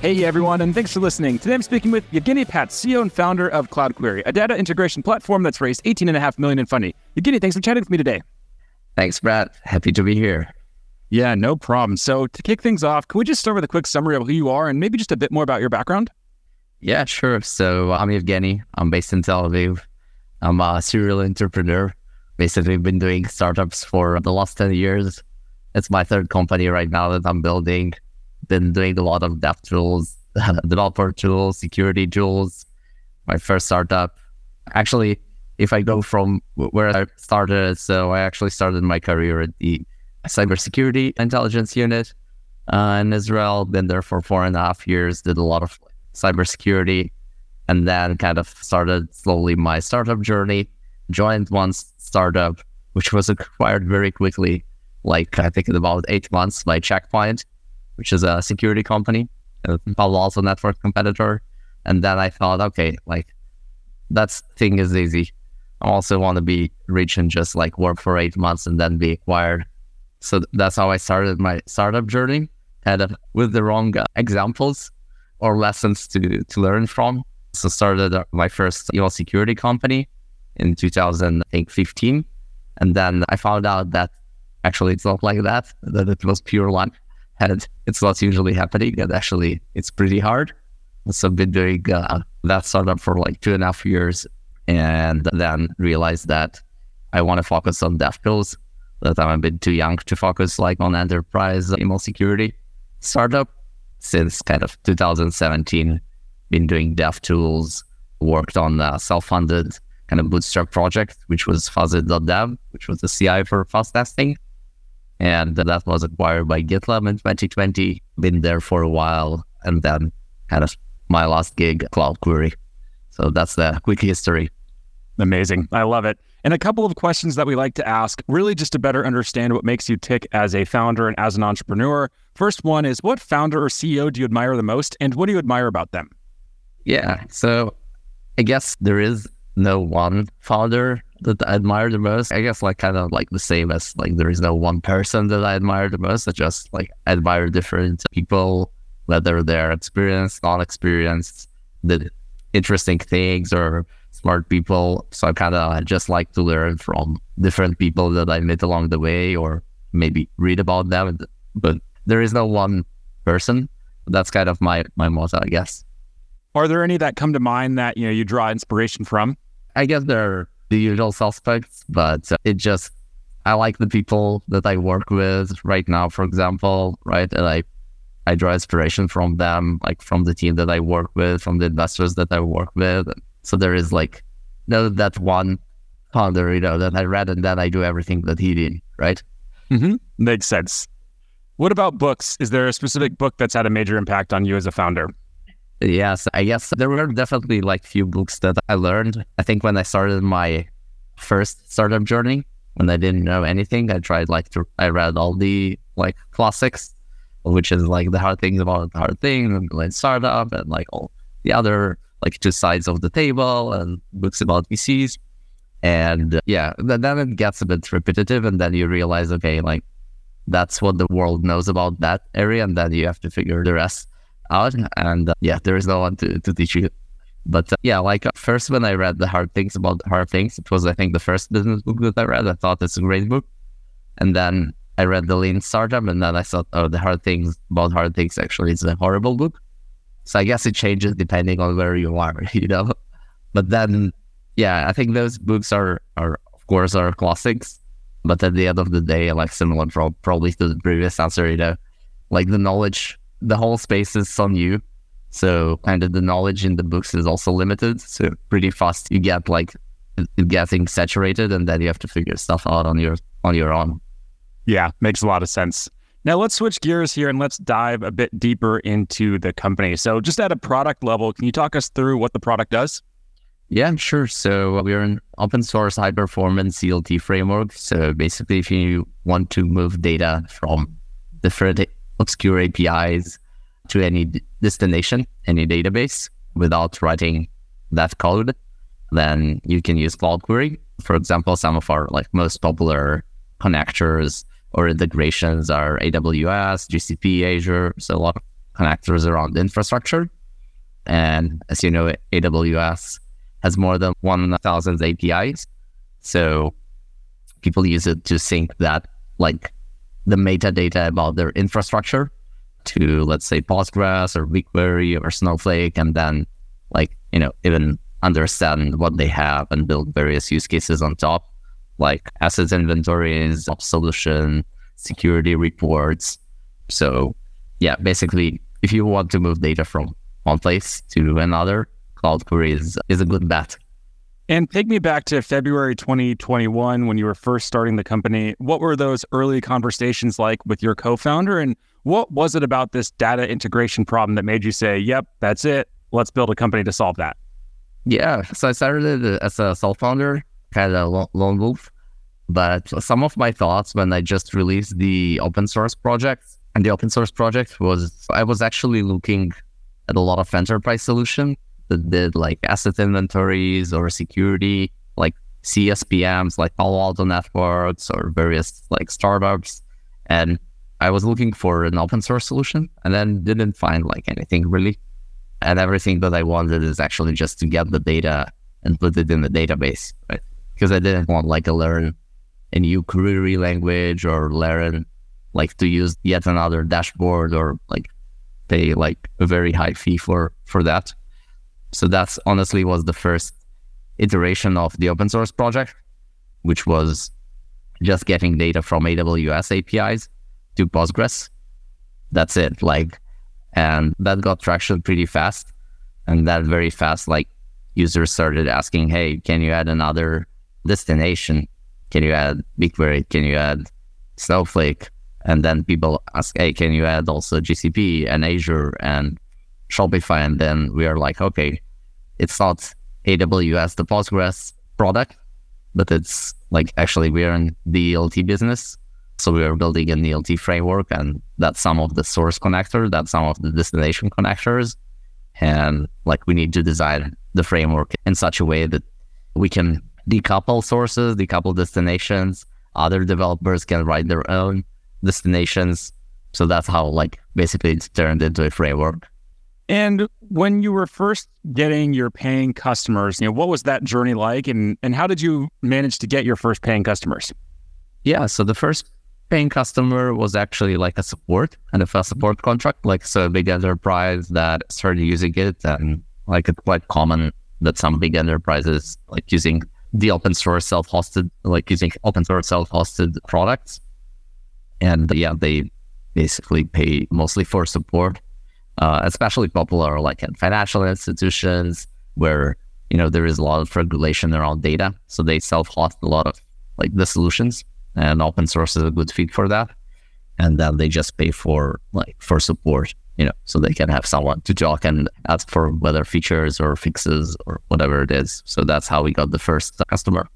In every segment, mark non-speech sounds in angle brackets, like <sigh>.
Hey everyone, and thanks for listening. Today I'm speaking with Yevgeny Pats, CEO and founder of CloudQuery, a data integration platform that's raised 18.5 million in funding. Yevgeny, thanks for chatting with me today. Thanks, Brad. Happy to be here. Yeah, no problem. So to kick things off, can we just start with a quick summary of who you are and maybe just a bit more about your background? Yeah, sure. So I'm Yevgeny. I'm based in Tel Aviv. I'm a serial entrepreneur. Basically, been doing startups for the last 10 years. It's my third company right now that I'm building been doing a lot of dev tools, <laughs> developer tools, security tools. My first startup, actually, if I go from where I started, so I actually started my career at the cybersecurity intelligence unit uh, in Israel. Been there for four and a half years. Did a lot of cybersecurity, and then kind of started slowly my startup journey. Joined one startup, which was acquired very quickly, like I think in about eight months by Check Point which is a security company, a Palo Alto network competitor. And then I thought, okay, like that thing is easy. I also want to be rich and just like work for eight months and then be acquired. So that's how I started my startup journey, kind of with the wrong uh, examples or lessons to to learn from. So started uh, my first email security company in 2015, and then I found out that actually it's not like that. That it was pure luck and it's not usually happening. And actually, it's pretty hard. So I've been doing uh, that startup for like two and a half years, and then realized that I want to focus on dev tools. That I'm a bit too young to focus like on enterprise email security startup. Since kind of 2017, been doing dev tools, worked on a self-funded kind of bootstrap project, which was fuzzit.dev, which was the CI for fuzz testing and that was acquired by GitLab in 2020. Been there for a while, and then kind of my last gig, at CloudQuery. So that's the quick history. Amazing. I love it. And a couple of questions that we like to ask, really just to better understand what makes you tick as a founder and as an entrepreneur. First one is what founder or CEO do you admire the most, and what do you admire about them? Yeah. So I guess there is no one founder that I admire the most. I guess like kind of like the same as like there is no one person that I admire the most. I just like admire different people, whether they're experienced, non-experienced, the interesting things or smart people. So I kind of just like to learn from different people that I met along the way or maybe read about them. But there is no one person. That's kind of my my motto, I guess. Are there any that come to mind that you know you draw inspiration from? I guess there are the usual suspects, but it just I like the people that I work with right now, for example, right? And I I draw inspiration from them, like from the team that I work with, from the investors that I work with. So there is like no that one founder, you know, that I read and then I do everything that he did, right? Mm-hmm. Makes sense. What about books? Is there a specific book that's had a major impact on you as a founder? Yes, I guess there were definitely like few books that I learned. I think when I started my first startup journey, when I didn't know anything, I tried like to I read all the like classics, which is like the hard things about the hard thing and like startup and like all the other like two sides of the table and books about VCs. And uh, yeah, then it gets a bit repetitive, and then you realize, okay, like that's what the world knows about that area, and then you have to figure the rest out. And uh, yeah, there is no one to, to teach you. But uh, yeah, like uh, first when I read the hard things about hard things, it was I think the first business book that I read. I thought it's a great book, and then I read the Lean Startup, and then I thought, oh, the hard things about hard things actually is a horrible book. So I guess it changes depending on where you are, <laughs> you know. But then, yeah, I think those books are are of course are classics. But at the end of the day, like similar probably to the previous answer, you know, like the knowledge the whole space is on you. So kind of the knowledge in the books is also limited. So pretty fast you get like getting saturated and then you have to figure stuff out on your on your own. Yeah, makes a lot of sense. Now let's switch gears here and let's dive a bit deeper into the company. So, just at a product level, can you talk us through what the product does? Yeah, sure. So we're an open source high performance ELT framework. So basically, if you want to move data from different obscure APIs to any destination, any database without writing that code, then you can use CloudQuery. For example, some of our like most popular connectors or integrations are AWS, GCP, Azure. So a lot of connectors around infrastructure. And as you know, AWS has more than 1,000 APIs. So people use it to sync that, like the metadata about their infrastructure to, let's say, Postgres or BigQuery or Snowflake, and then, like, you know, even understand what they have and build various use cases on top, like assets inventories, solution, security reports. So, yeah, basically, if you want to move data from one place to another, CloudQuery is, is a good bet. And take me back to February 2021 when you were first starting the company. What were those early conversations like with your co founder? And what was it about this data integration problem that made you say, yep, that's it. Let's build a company to solve that? Yeah. So I started as a self founder, kind of lone wolf. But some of my thoughts when I just released the open source project and the open source project was I was actually looking at a lot of enterprise solution that did like asset inventories or security, like CSPMs, like Palo Alto Networks or various like startups. And I was looking for an open source solution and then didn't find like anything really. And everything that I wanted is actually just to get the data and put it in the database, right? Because I didn't want like to learn a new query language or learn like to use yet another dashboard or like pay like a very high fee for for that. So that's honestly was the first iteration of the open source project, which was just getting data from AWS APIs to Postgres. That's it. Like, and that got traction pretty fast. And that very fast, like users started asking, Hey, can you add another destination? Can you add BigQuery? Can you add Snowflake? And then people ask, Hey, can you add also GCP and Azure and Shopify, and then we are like, okay, it's not AWS, the Postgres product, but it's like actually we're in the ELT business. So we are building an ELT framework, and that's some of the source connector, that's some of the destination connectors. And like we need to design the framework in such a way that we can decouple sources, decouple destinations. Other developers can write their own destinations. So that's how like basically it's turned into a framework. And when you were first getting your paying customers, you know, what was that journey like and and how did you manage to get your first paying customers? Yeah, so the first paying customer was actually like a support and a support contract, like so a big enterprise that started using it and like it's quite common that some big enterprises like using the open source self-hosted, like using open source self-hosted products. And yeah, they basically pay mostly for support uh, especially popular like in financial institutions where you know there is a lot of regulation around data, so they self-host a lot of like the solutions, and open source is a good fit for that. And then they just pay for like for support, you know, so they can have someone to talk and ask for whether features or fixes or whatever it is. So that's how we got the first customer.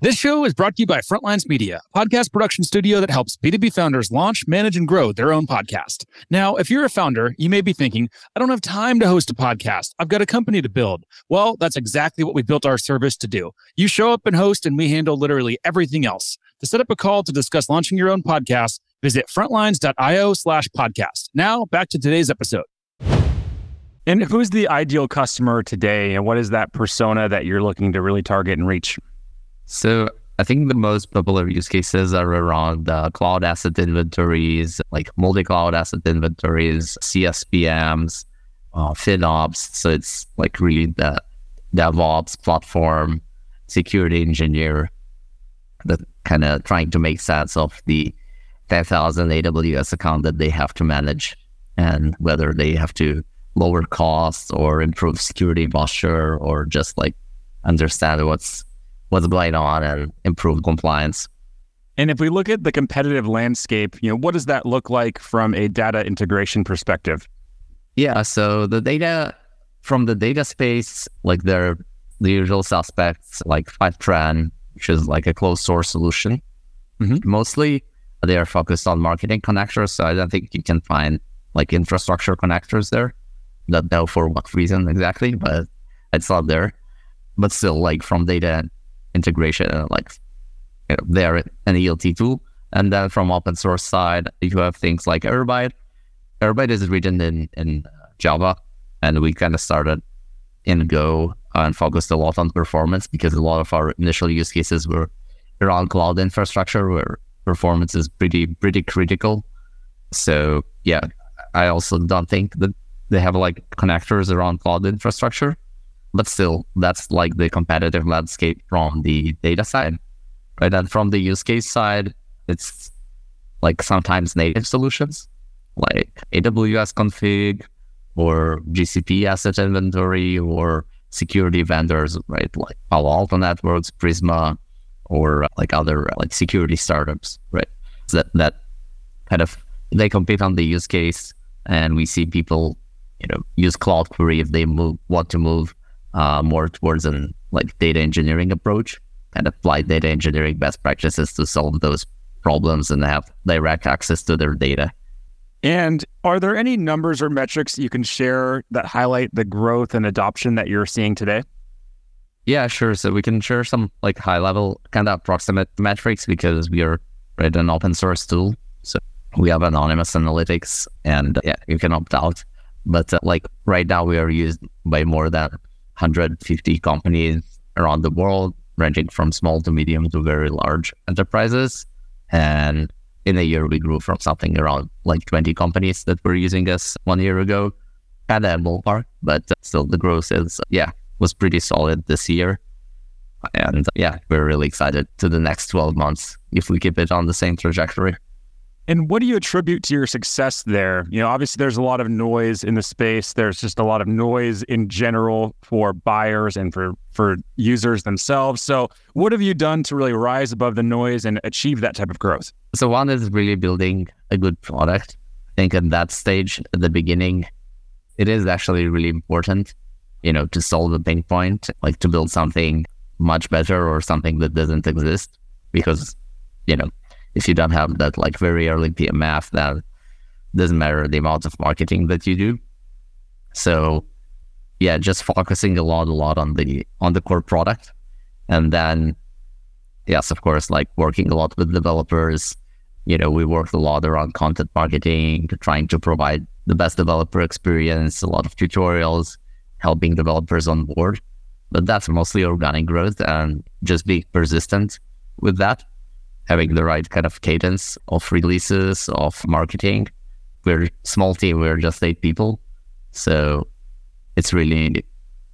This show is brought to you by Frontlines Media, podcast production studio that helps B2B founders launch, manage, and grow their own podcast. Now, if you're a founder, you may be thinking, I don't have time to host a podcast. I've got a company to build. Well, that's exactly what we built our service to do. You show up and host, and we handle literally everything else. To set up a call to discuss launching your own podcast, visit frontlines.io slash podcast. Now, back to today's episode. And who's the ideal customer today? And what is that persona that you're looking to really target and reach? So I think the most popular use cases are around uh, cloud asset inventories, like multi-cloud asset inventories, CSPMs, uh, FinOps. So it's like really the DevOps platform, security engineer that kind of trying to make sense of the 10,000 AWS account that they have to manage and whether they have to lower costs or improve security posture or just like understand what's what's going on and improve compliance. And if we look at the competitive landscape, you know, what does that look like from a data integration perspective? Yeah, so the data from the data space, like they're the usual suspects, like Fivetran, which is like a closed source solution. Mm-hmm. Mostly they are focused on marketing connectors. So I don't think you can find like infrastructure connectors there. Don't know for what reason exactly, but it's not there. But still, like from data integration, and like you know, they're an ELT tool. And then from open source side, you have things like Airbyte. Airbyte is written in, in uh, Java, and we kind of started in Go and focused a lot on performance because a lot of our initial use cases were around cloud infrastructure where performance is pretty pretty critical. So yeah, I also don't think that they have like connectors around cloud infrastructure, but still that's like the competitive landscape from the data side, right? And from the use case side, it's like sometimes native solutions like AWS config or GCP asset inventory or security vendors, right? Like Palo Alto Networks, Prisma, or like other like security startups, right? So that that kind of they compete on the use case, and we see people, you know, use CloudQuery if they move want to move uh, more towards an like data engineering approach and apply data engineering best practices to solve those problems and have direct access to their data. And are there any numbers or metrics you can share that highlight the growth and adoption that you're seeing today? Yeah, sure. So we can share some like high level kind of approximate metrics because we are right, an open source tool. So we have anonymous analytics and yeah, you can opt out. But uh, like right now we are used by more than 150 companies around the world, ranging from small to medium to very large enterprises. And in a year, we grew from something around like 20 companies that were using us one year ago. Kind of ballpark, but still the growth is, yeah, was pretty solid this year. And yeah, we're really excited to the next 12 months if we keep it on the same trajectory. And what do you attribute to your success there? You know, obviously there's a lot of noise in the space. There's just a lot of noise in general for buyers and for for users themselves. So, what have you done to really rise above the noise and achieve that type of growth? So, one is really building a good product. I think at that stage, at the beginning, it is actually really important, you know, to solve a pain point, like to build something much better or something that doesn't exist because, you know, if you don't have that like very early PMF, then doesn't matter the amount of marketing that you do. So yeah, just focusing a lot, a lot on the on the core product. And then yes, of course, like working a lot with developers. You know, we worked a lot around content marketing, trying to provide the best developer experience, a lot of tutorials, helping developers on board. But that's mostly organic growth and just being persistent with that having the right kind of cadence of releases, of marketing. We're a small team, we're just eight people. So it's really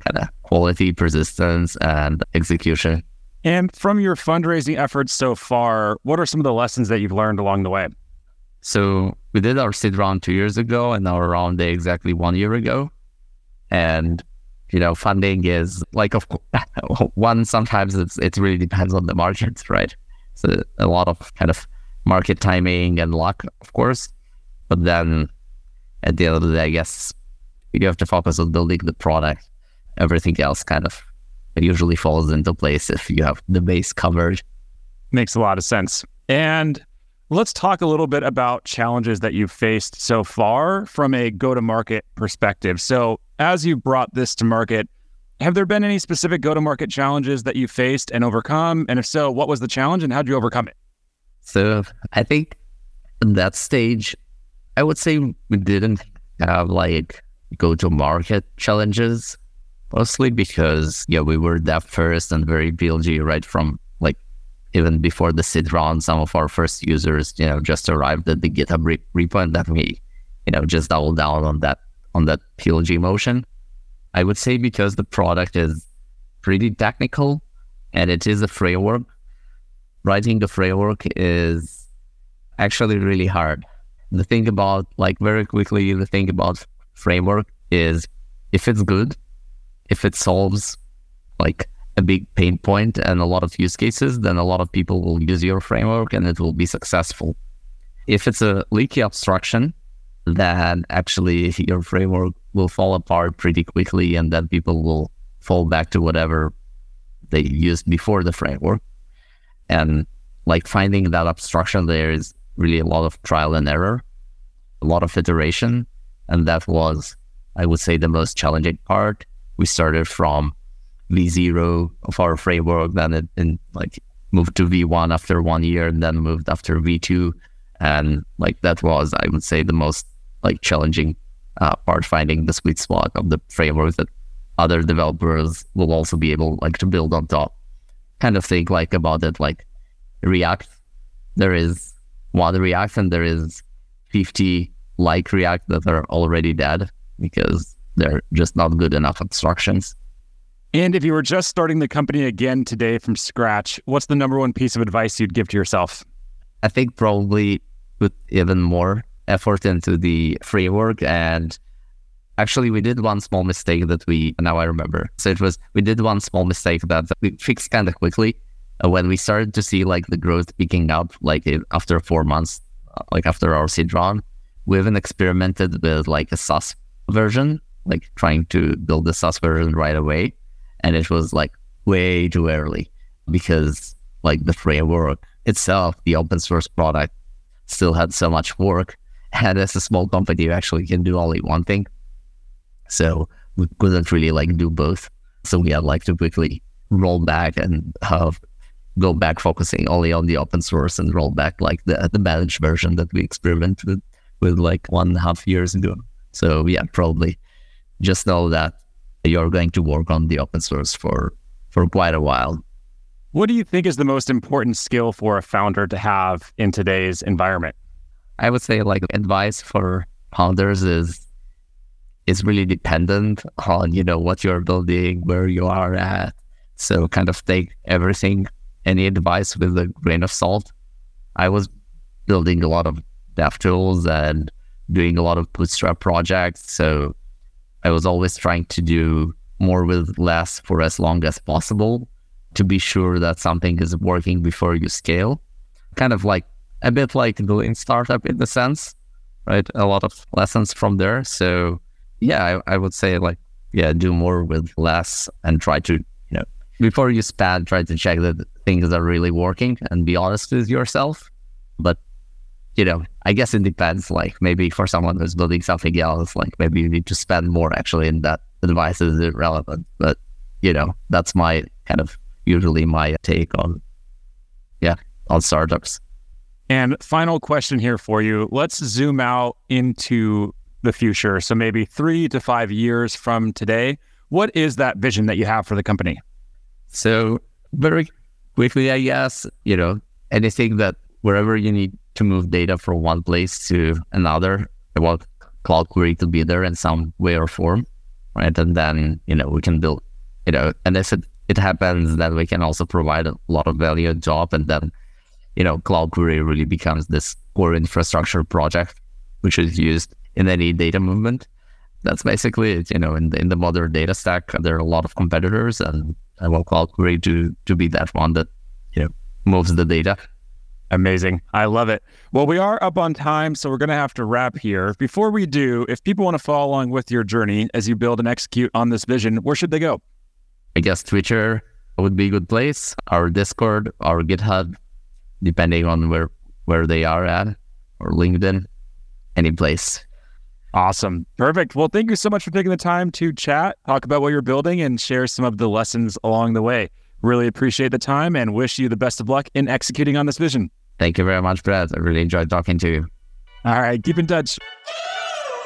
kind of quality, persistence, and execution. And from your fundraising efforts so far, what are some of the lessons that you've learned along the way? So we did our seed round two years ago and our round day exactly one year ago. And you know, funding is like of <laughs> one sometimes it's it really depends on the markets, right? So a lot of kind of market timing and luck, of course. But then at the end of the day, I guess you have to focus on building the product. Everything else kind of usually falls into place if you have the base covered. Makes a lot of sense. And let's talk a little bit about challenges that you've faced so far from a go to market perspective. So, as you brought this to market, have there been any specific go to market challenges that you faced and overcome? And if so, what was the challenge and how did you overcome it? So I think at that stage, I would say we didn't have like go to market challenges, mostly because, yeah, we were that first and very PLG right from like even before the seed round. Some of our first users, you know, just arrived at the GitHub re- repo and then we, you know, just doubled down on that on that PLG motion. I would say because the product is pretty technical and it is a framework. Writing the framework is actually really hard. The thing about, like, very quickly, the thing about framework is if it's good, if it solves like a big pain point and a lot of use cases, then a lot of people will use your framework and it will be successful. If it's a leaky abstraction, then actually your framework will fall apart pretty quickly and then people will fall back to whatever they used before the framework. And like finding that abstraction there is really a lot of trial and error, a lot of iteration. And that was, I would say, the most challenging part. We started from V0 of our framework, then it in, like moved to V1 after one year, and then moved after V2. And like that was, I would say, the most like challenging uh, part, finding the sweet spot of the framework that other developers will also be able like to build on top. Kind of think like about it like React. There is one React and there is 50 like React that are already dead because they're just not good enough abstractions. And if you were just starting the company again today from scratch, what's the number one piece of advice you'd give to yourself? I think probably put even more effort into the framework and actually we did one small mistake that we now I remember. So it was we did one small mistake that we fixed kind of quickly uh, when we started to see like the growth picking up like after 4 months uh, like after our seed round. We haven't experimented with like a SaaS version, like trying to build the SaaS version right away and it was like way too early because like the framework itself, the open source product still had so much work. <laughs> And as a small company, you actually can do only one thing. So we couldn't really like do both. So we had like to quickly roll back and uh, go back focusing only on the open source and roll back like the, the managed version that we experimented with, with like one and a half years ago. So yeah, probably just know that you're going to work on the open source for for quite a while. What do you think is the most important skill for a founder to have in today's environment? I would say like advice for founders is is really dependent on, you know, what you're building, where you are at. So kind of take everything, any advice with a grain of salt. I was building a lot of dev tools and doing a lot of bootstrap projects. So I was always trying to do more with less for as long as possible to be sure that something is working before you scale. Kind of like a bit like doing startup in the sense, right? A lot of lessons from there. So yeah, I, I would say like, yeah, do more with less and try to, you know, before you spend, try to check that things are really working and be honest with yourself. But you know, I guess it depends. Like maybe for someone who's building something else, like maybe you need to spend more actually in that advice is irrelevant. But you know, that's my kind of usually my take on yeah, on startups. And final question here for you. Let's zoom out into the future. So maybe three to five years from today. What is that vision that you have for the company? So very quickly, I guess, you know, anything that wherever you need to move data from one place to another. I want CloudQuery to be there in some way or form, right? And then, you know, we can build, you know, and if it, it happens, then we can also provide a lot of value job. And then, you know, CloudQuery really becomes this core infrastructure project, which is used in any data movement. That's basically it. You know, in the, in the modern data stack, there are a lot of competitors, and I want CloudQuery to to be that one that you know moves the data Amazing. I love it. Well, we are up on time, so we're going to have to wrap here. Before we do, if people want to follow along with your journey as you build and execute on this vision, where should they go? I guess Twitter would be a good place, our Discord, our GitHub, depending on where where they are at, or LinkedIn, any place. Awesome. Perfect. Well, thank you so much for taking the time to chat, talk about what you're building, and share some of the lessons along the way. Really appreciate the time and wish you the best of luck in executing on this vision. Thank you very much, Brad. I really enjoyed talking to you. All right, keep in touch.